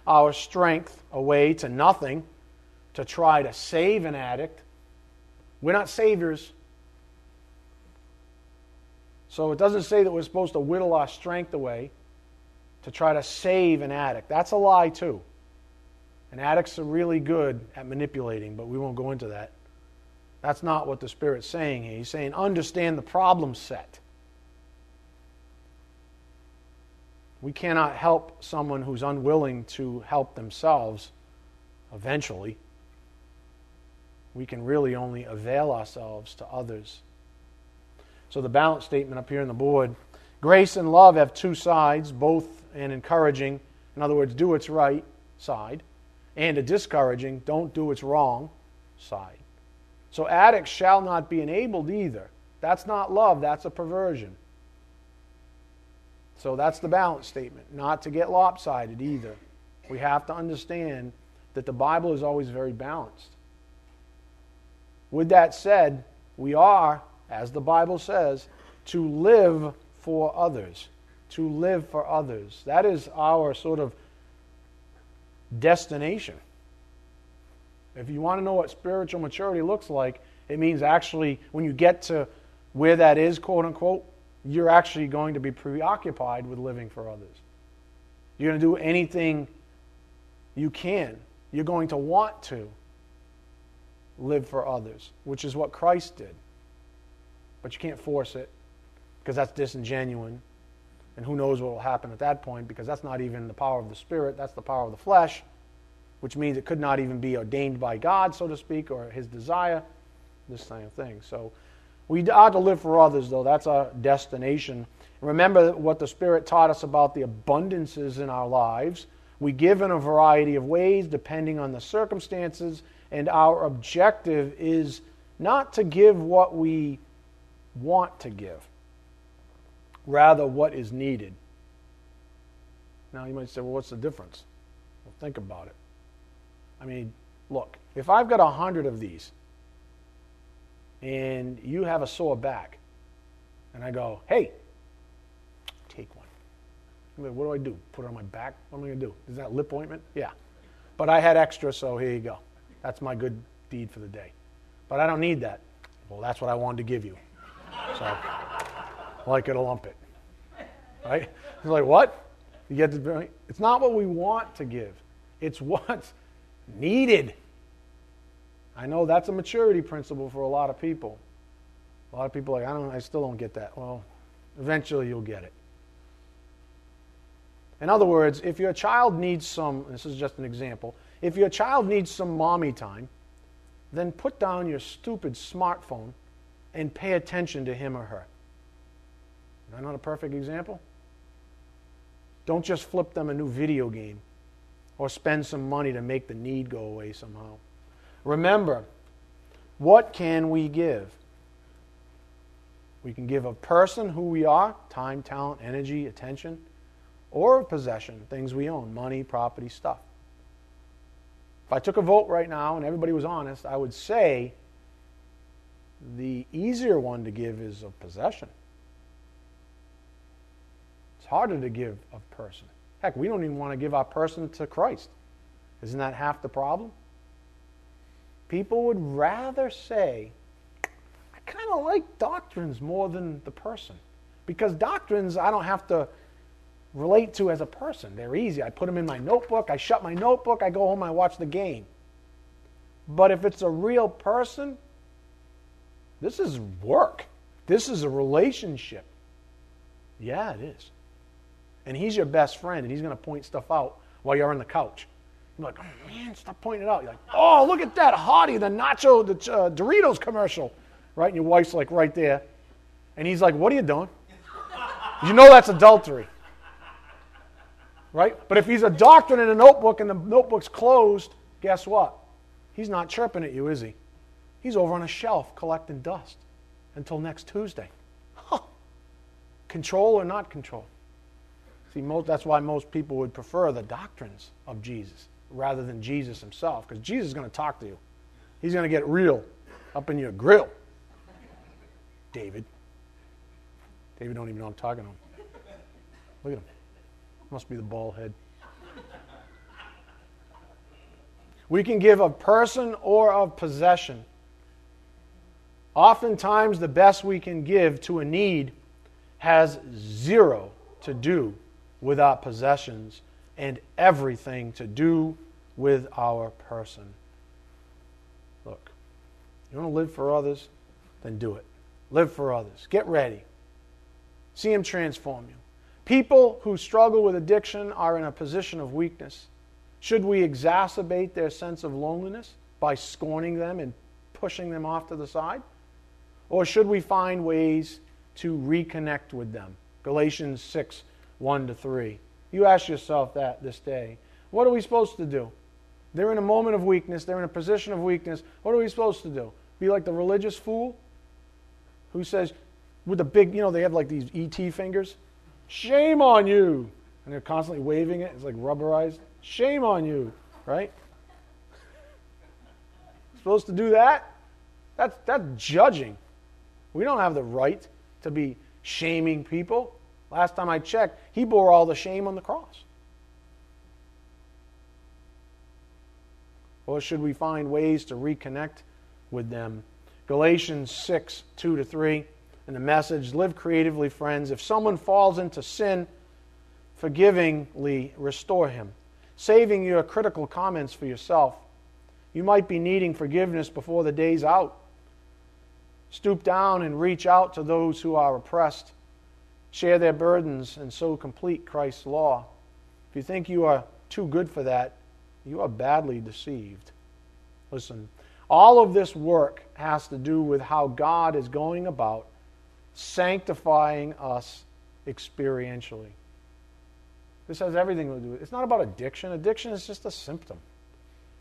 Speaker 1: our strength away to nothing to try to save an addict. We're not saviors. So it doesn't say that we're supposed to whittle our strength away to try to save an addict. That's a lie, too. And addicts are really good at manipulating, but we won't go into that. That's not what the Spirit's saying here. He's saying understand the problem set. We cannot help someone who's unwilling to help themselves eventually. We can really only avail ourselves to others. So, the balance statement up here on the board grace and love have two sides, both and encouraging, in other words, do what's right side, and a discouraging, don't do what's wrong side. So addicts shall not be enabled either. That's not love, that's a perversion. So that's the balance statement, not to get lopsided either. We have to understand that the Bible is always very balanced. With that said, we are, as the Bible says, to live for others. To live for others. That is our sort of destination. If you want to know what spiritual maturity looks like, it means actually when you get to where that is, quote unquote, you're actually going to be preoccupied with living for others. You're going to do anything you can. You're going to want to live for others, which is what Christ did. But you can't force it because that's disingenuous. And who knows what will happen at that point because that's not even the power of the Spirit, that's the power of the flesh, which means it could not even be ordained by God, so to speak, or his desire, this kind of thing. So we are to live for others, though. That's our destination. Remember what the Spirit taught us about the abundances in our lives. We give in a variety of ways depending on the circumstances, and our objective is not to give what we want to give, rather, what is needed. Now, you might say, well, what's the difference? Well, think about it. I mean, look, if I've got a hundred of these and you have a sore back, and I go, hey, take one. What do I do? Put it on my back? What am I going to do? Is that lip ointment? Yeah. But I had extra, so here you go. That's my good deed for the day. But I don't need that. Well, that's what I wanted to give you. So, like it or lump it. Right? He's like, what? You get the, it's not what we want to give. It's what's needed. I know that's a maturity principle for a lot of people. A lot of people like, I don't I still don't get that. Well, eventually you'll get it. In other words, if your child needs some, this is just an example, if your child needs some mommy time, then put down your stupid smartphone and pay attention to him or her. Is that not a perfect example? Don't just flip them a new video game or spend some money to make the need go away somehow. Remember, what can we give? We can give a person who we are time, talent, energy, attention or possession, things we own money, property, stuff. If I took a vote right now and everybody was honest, I would say the easier one to give is a possession. Harder to give of person. Heck, we don't even want to give our person to Christ. Isn't that half the problem? People would rather say, I kind of like doctrines more than the person. Because doctrines, I don't have to relate to as a person. They're easy. I put them in my notebook, I shut my notebook, I go home, I watch the game. But if it's a real person, this is work. This is a relationship. Yeah, it is and he's your best friend, and he's going to point stuff out while you're on the couch. You're like, oh man, stop pointing it out. You're like, oh, look at that hottie, the nacho, the uh, Doritos commercial, right? And your wife's like right there, and he's like, what are you doing? You know that's adultery, right? But if he's a doctrine in a notebook and the notebook's closed, guess what? He's not chirping at you, is he? He's over on a shelf collecting dust until next Tuesday. Huh. Control or not control? See, most, that's why most people would prefer the doctrines of Jesus rather than Jesus himself, because Jesus is going to talk to you. He's going to get real up in your grill. David. David don't even know I'm talking to him. Look at him. Must be the bald head. We can give of person or of possession. Oftentimes, the best we can give to a need has zero to do with our possessions and everything to do with our person. Look, you want to live for others? Then do it. Live for others. Get ready. See Him transform you. People who struggle with addiction are in a position of weakness. Should we exacerbate their sense of loneliness by scorning them and pushing them off to the side? Or should we find ways to reconnect with them? Galatians 6 1 to 3. You ask yourself that this day. What are we supposed to do? They're in a moment of weakness, they're in a position of weakness. What are we supposed to do? Be like the religious fool who says, with the big, you know, they have like these ET fingers. Shame on you. And they're constantly waving it. It's like rubberized. Shame on you, right? supposed to do that? That's, that's judging. We don't have the right to be shaming people. Last time I checked, he bore all the shame on the cross. Or should we find ways to reconnect with them? Galatians 6 2 to 3. And the message live creatively, friends. If someone falls into sin, forgivingly restore him, saving your critical comments for yourself. You might be needing forgiveness before the day's out. Stoop down and reach out to those who are oppressed. Share their burdens and so complete Christ's law. If you think you are too good for that, you are badly deceived. Listen, all of this work has to do with how God is going about sanctifying us experientially. This has everything to do with it. It's not about addiction. Addiction is just a symptom.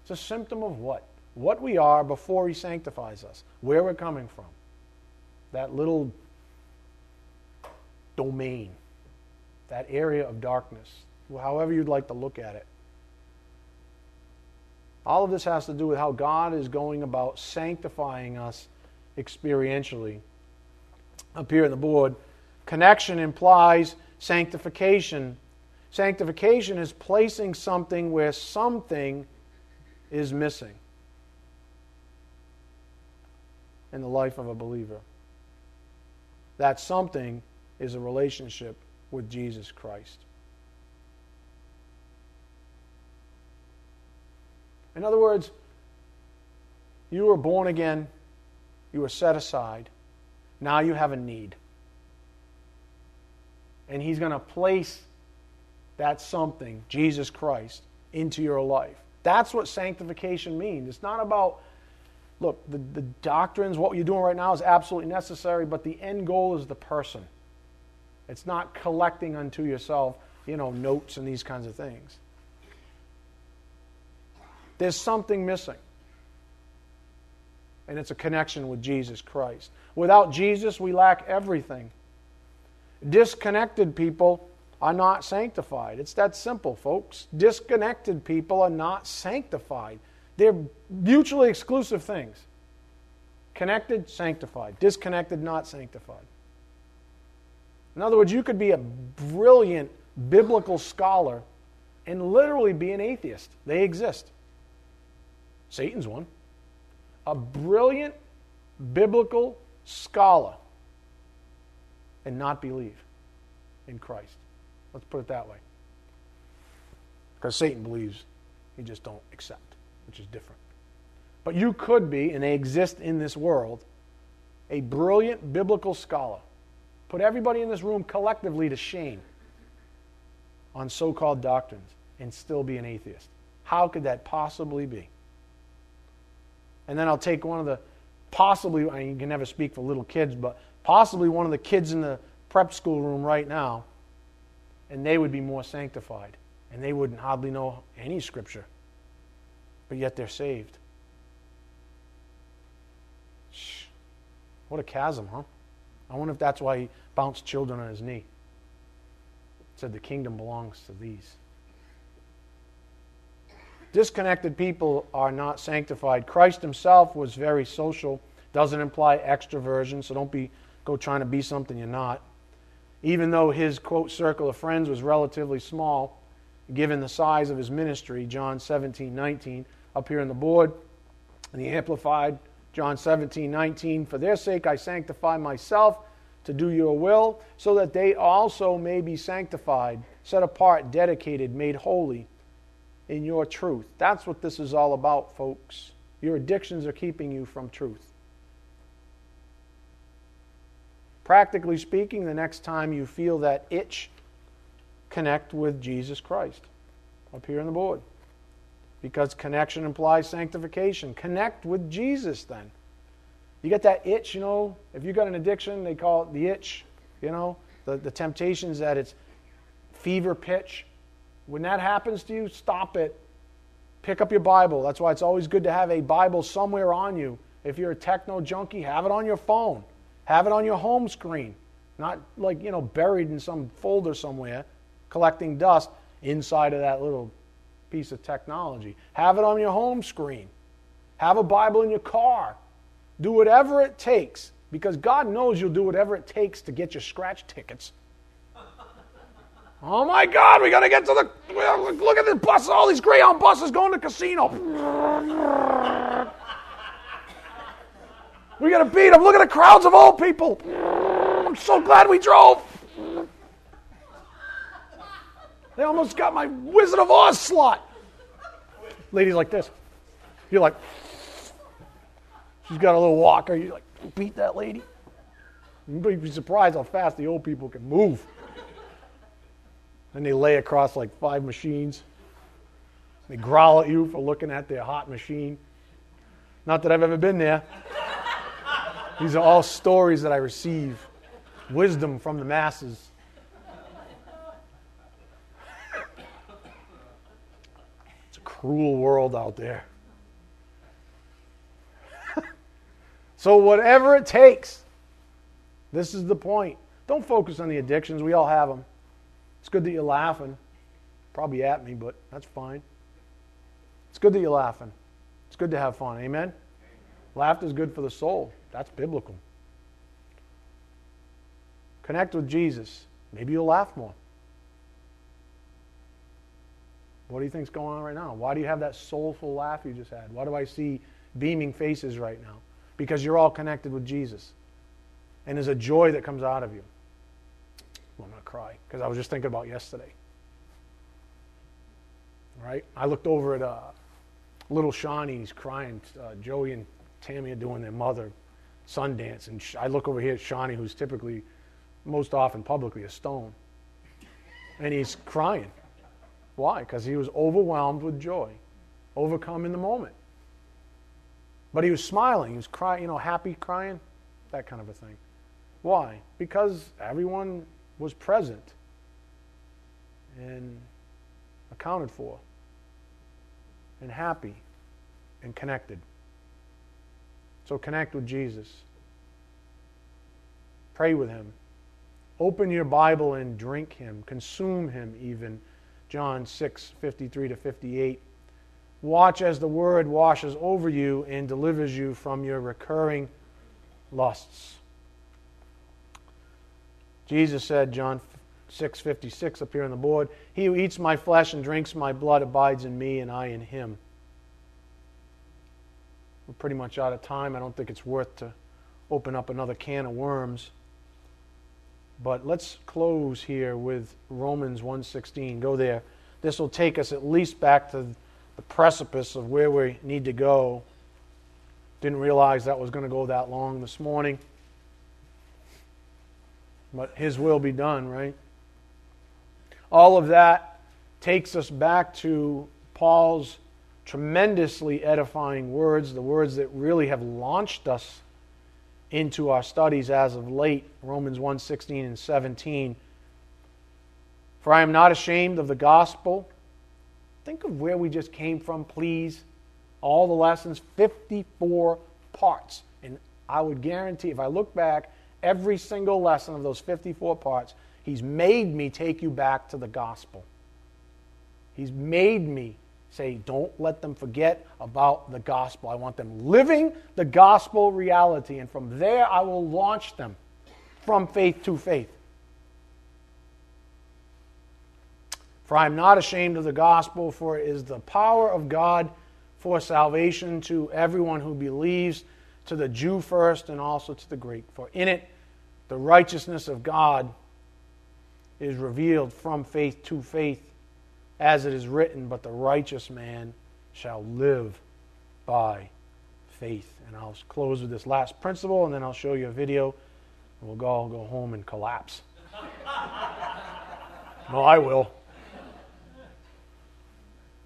Speaker 1: It's a symptom of what? What we are before He sanctifies us, where we're coming from. That little domain, that area of darkness, however you'd like to look at it. All of this has to do with how God is going about sanctifying us experientially. Up here on the board, connection implies sanctification. Sanctification is placing something where something is missing in the life of a believer. That something is a relationship with Jesus Christ. In other words, you were born again, you were set aside, now you have a need. And He's going to place that something, Jesus Christ, into your life. That's what sanctification means. It's not about, look, the, the doctrines, what you're doing right now is absolutely necessary, but the end goal is the person. It's not collecting unto yourself, you know, notes and these kinds of things. There's something missing. And it's a connection with Jesus Christ. Without Jesus, we lack everything. Disconnected people are not sanctified. It's that simple, folks. Disconnected people are not sanctified. They're mutually exclusive things. Connected, sanctified. Disconnected, not sanctified. In other words, you could be a brilliant biblical scholar and literally be an atheist. They exist. Satan's one. A brilliant biblical scholar and not believe in Christ. Let's put it that way. Because Satan believes, he just don't accept, which is different. But you could be, and they exist in this world, a brilliant biblical scholar. Put everybody in this room collectively to shame on so called doctrines and still be an atheist. How could that possibly be? And then I'll take one of the possibly, I mean, you can never speak for little kids, but possibly one of the kids in the prep school room right now, and they would be more sanctified. And they wouldn't hardly know any scripture, but yet they're saved. Shh. What a chasm, huh? I wonder if that's why he bounced children on his knee. Said the kingdom belongs to these. Disconnected people are not sanctified. Christ himself was very social. Doesn't imply extroversion, so don't be go trying to be something you're not. Even though his quote circle of friends was relatively small, given the size of his ministry, John 17, 19, up here on the board, and the Amplified John 17, 19, for their sake I sanctify myself to do your will, so that they also may be sanctified, set apart, dedicated, made holy in your truth. That's what this is all about, folks. Your addictions are keeping you from truth. Practically speaking, the next time you feel that itch, connect with Jesus Christ up here on the board. Because connection implies sanctification. Connect with Jesus then. You get that itch, you know, if you got an addiction, they call it the itch, you know, the, the temptations that it's fever pitch. When that happens to you, stop it. Pick up your Bible. That's why it's always good to have a Bible somewhere on you. If you're a techno junkie, have it on your phone. Have it on your home screen. Not like, you know, buried in some folder somewhere, collecting dust inside of that little piece of technology. Have it on your home screen. Have a Bible in your car. Do whatever it takes because God knows you'll do whatever it takes to get your scratch tickets. Oh my God, we got to get to the. Look at this bus, all these Greyhound buses going to casino. We got to beat them. Look at the crowds of old people. I'm so glad we drove. They almost got my Wizard of Oz slot. Ladies like this. You're like, she's got a little walker. You like, beat that lady. You'd be surprised how fast the old people can move. And they lay across like five machines. They growl at you for looking at their hot machine. Not that I've ever been there. These are all stories that I receive, wisdom from the masses. It's a cruel world out there. so, whatever it takes, this is the point. Don't focus on the addictions, we all have them. It's good that you're laughing. Probably at me, but that's fine. It's good that you're laughing. It's good to have fun. Amen? Laughter is good for the soul. That's biblical. Connect with Jesus. Maybe you'll laugh more. What do you think's going on right now? Why do you have that soulful laugh you just had? Why do I see beaming faces right now? Because you're all connected with Jesus. And there's a joy that comes out of you. Well, I'm going to cry because I was just thinking about yesterday. Right? I looked over at uh, little Shawnee. He's crying. Uh, Joey and Tammy are doing their mother Sundance. And I look over here at Shawnee, who's typically, most often publicly, a stone. And he's crying. Why? Because he was overwhelmed with joy, overcome in the moment. But he was smiling. He was crying, you know, happy crying, that kind of a thing. Why? Because everyone was present and accounted for and happy and connected. So connect with Jesus. Pray with him. Open your Bible and drink him. Consume him, even. John 6, 53 to 58. Watch as the word washes over you and delivers you from your recurring lusts. Jesus said, John 6:56 up here on the board, "He who eats my flesh and drinks my blood abides in me and I in him." We're pretty much out of time. I don't think it's worth to open up another can of worms. But let's close here with Romans 1:16. Go there. This will take us at least back to the precipice of where we need to go. Didn't realize that was going to go that long this morning. But his will be done, right? All of that takes us back to Paul's tremendously edifying words, the words that really have launched us into our studies as of late, Romans 1 16 and 17. For I am not ashamed of the gospel. Think of where we just came from, please. All the lessons, 54 parts. And I would guarantee, if I look back, every single lesson of those 54 parts, He's made me take you back to the gospel. He's made me say, don't let them forget about the gospel. I want them living the gospel reality. And from there, I will launch them from faith to faith. For I am not ashamed of the gospel, for it is the power of God for salvation to everyone who believes, to the Jew first and also to the Greek. For in it, the righteousness of God is revealed from faith to faith as it is written, but the righteous man shall live by faith. And I'll close with this last principle, and then I'll show you a video, and we'll all go home and collapse. no, I will.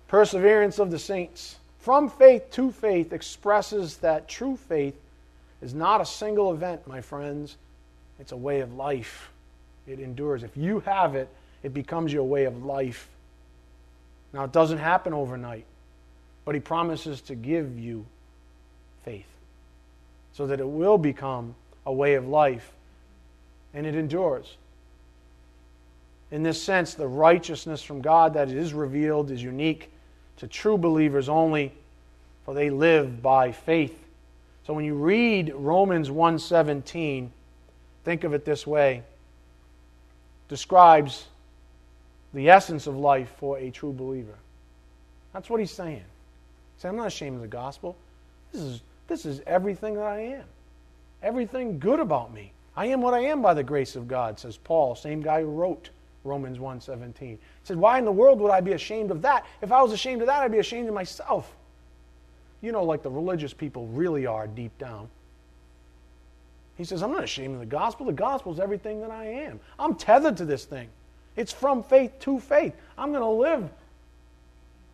Speaker 1: Perseverance of the saints. From faith to faith expresses that true faith is not a single event, my friends. It's a way of life. It endures. If you have it, it becomes your way of life. Now, it doesn't happen overnight, but He promises to give you faith so that it will become a way of life and it endures. In this sense, the righteousness from God that is revealed is unique to true believers only,
Speaker 2: for they live by faith. So when you read Romans 1:17, think of it this way. Describes the essence of life for a true believer. That's what he's saying. Saying, I'm not ashamed of the gospel. This is, this is everything that I am. Everything good about me. I am what I am by the grace of God, says Paul, same guy who wrote Romans 1:17. He said, Why in the world would I be ashamed of that? If I was ashamed of that, I'd be ashamed of myself. You know, like the religious people really are deep down. He says, I'm not ashamed of the gospel. The gospel is everything that I am. I'm tethered to this thing. It's from faith to faith. I'm going to live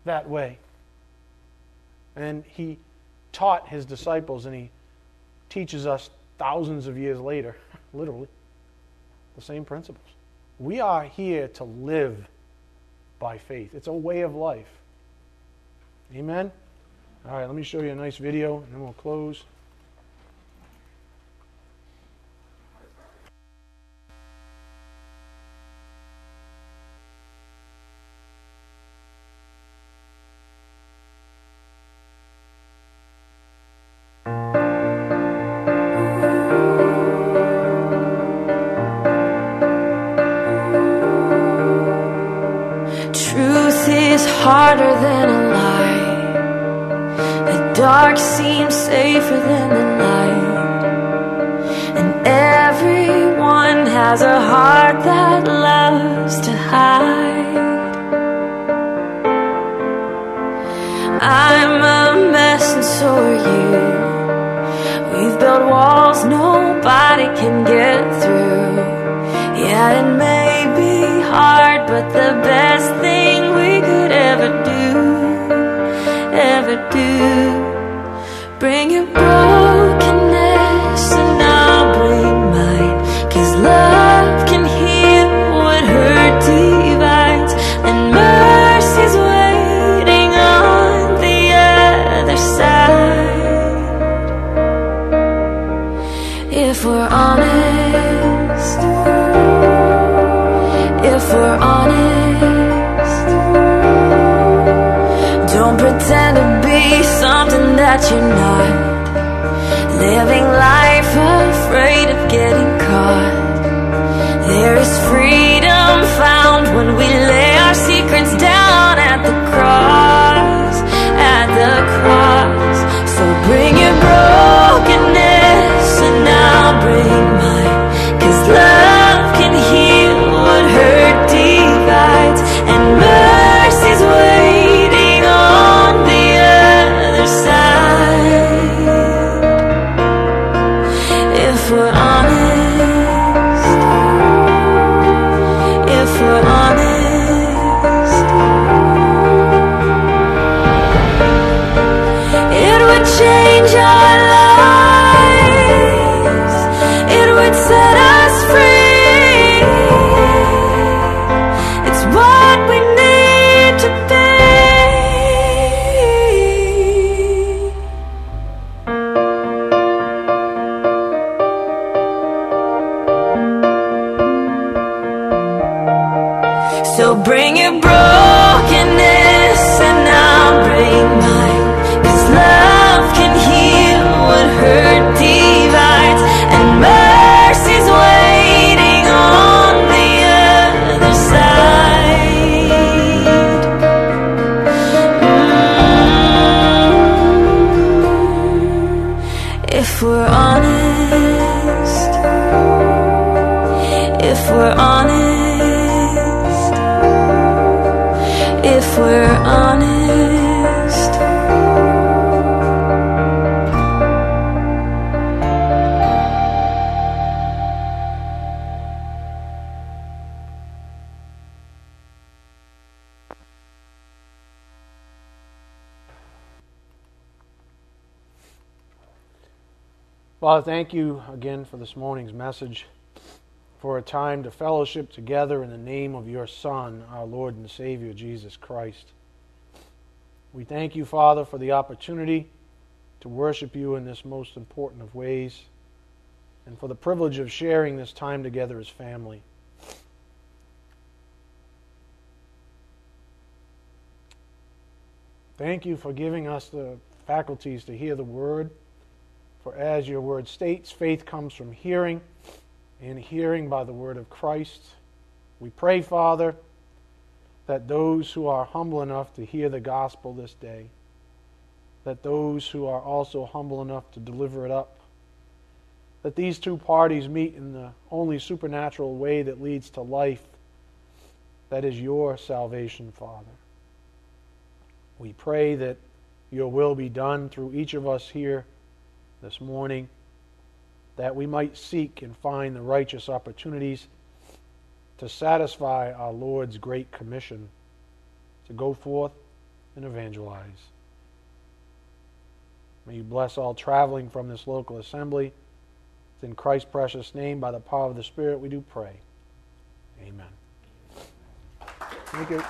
Speaker 2: that way. And he taught his disciples, and he teaches us thousands of years later, literally, the same principles. We are here to live by faith, it's a way of life. Amen? All right, let me show you a nice video, and then we'll close. Father, thank you again for this morning's message, for a time to fellowship together in the name of your Son, our Lord and Savior, Jesus Christ. We thank you, Father, for the opportunity to worship you in this most important of ways, and for the privilege of sharing this time together as family. Thank you for giving us the
Speaker 1: faculties to hear the word. For as your word states, faith comes from hearing, and hearing by the word of Christ. We pray, Father, that those who are humble enough to hear the gospel this day, that those who are also humble enough to deliver it up, that these two parties meet in the only supernatural way that leads to life, that is your salvation, Father. We pray that your will be done through each of us here this morning, that we might seek and find the righteous opportunities to satisfy our Lord's great commission to go forth and evangelize. May you bless all traveling from this local assembly. It's in Christ's precious name, by the power of the Spirit, we do pray. Amen. Thank you.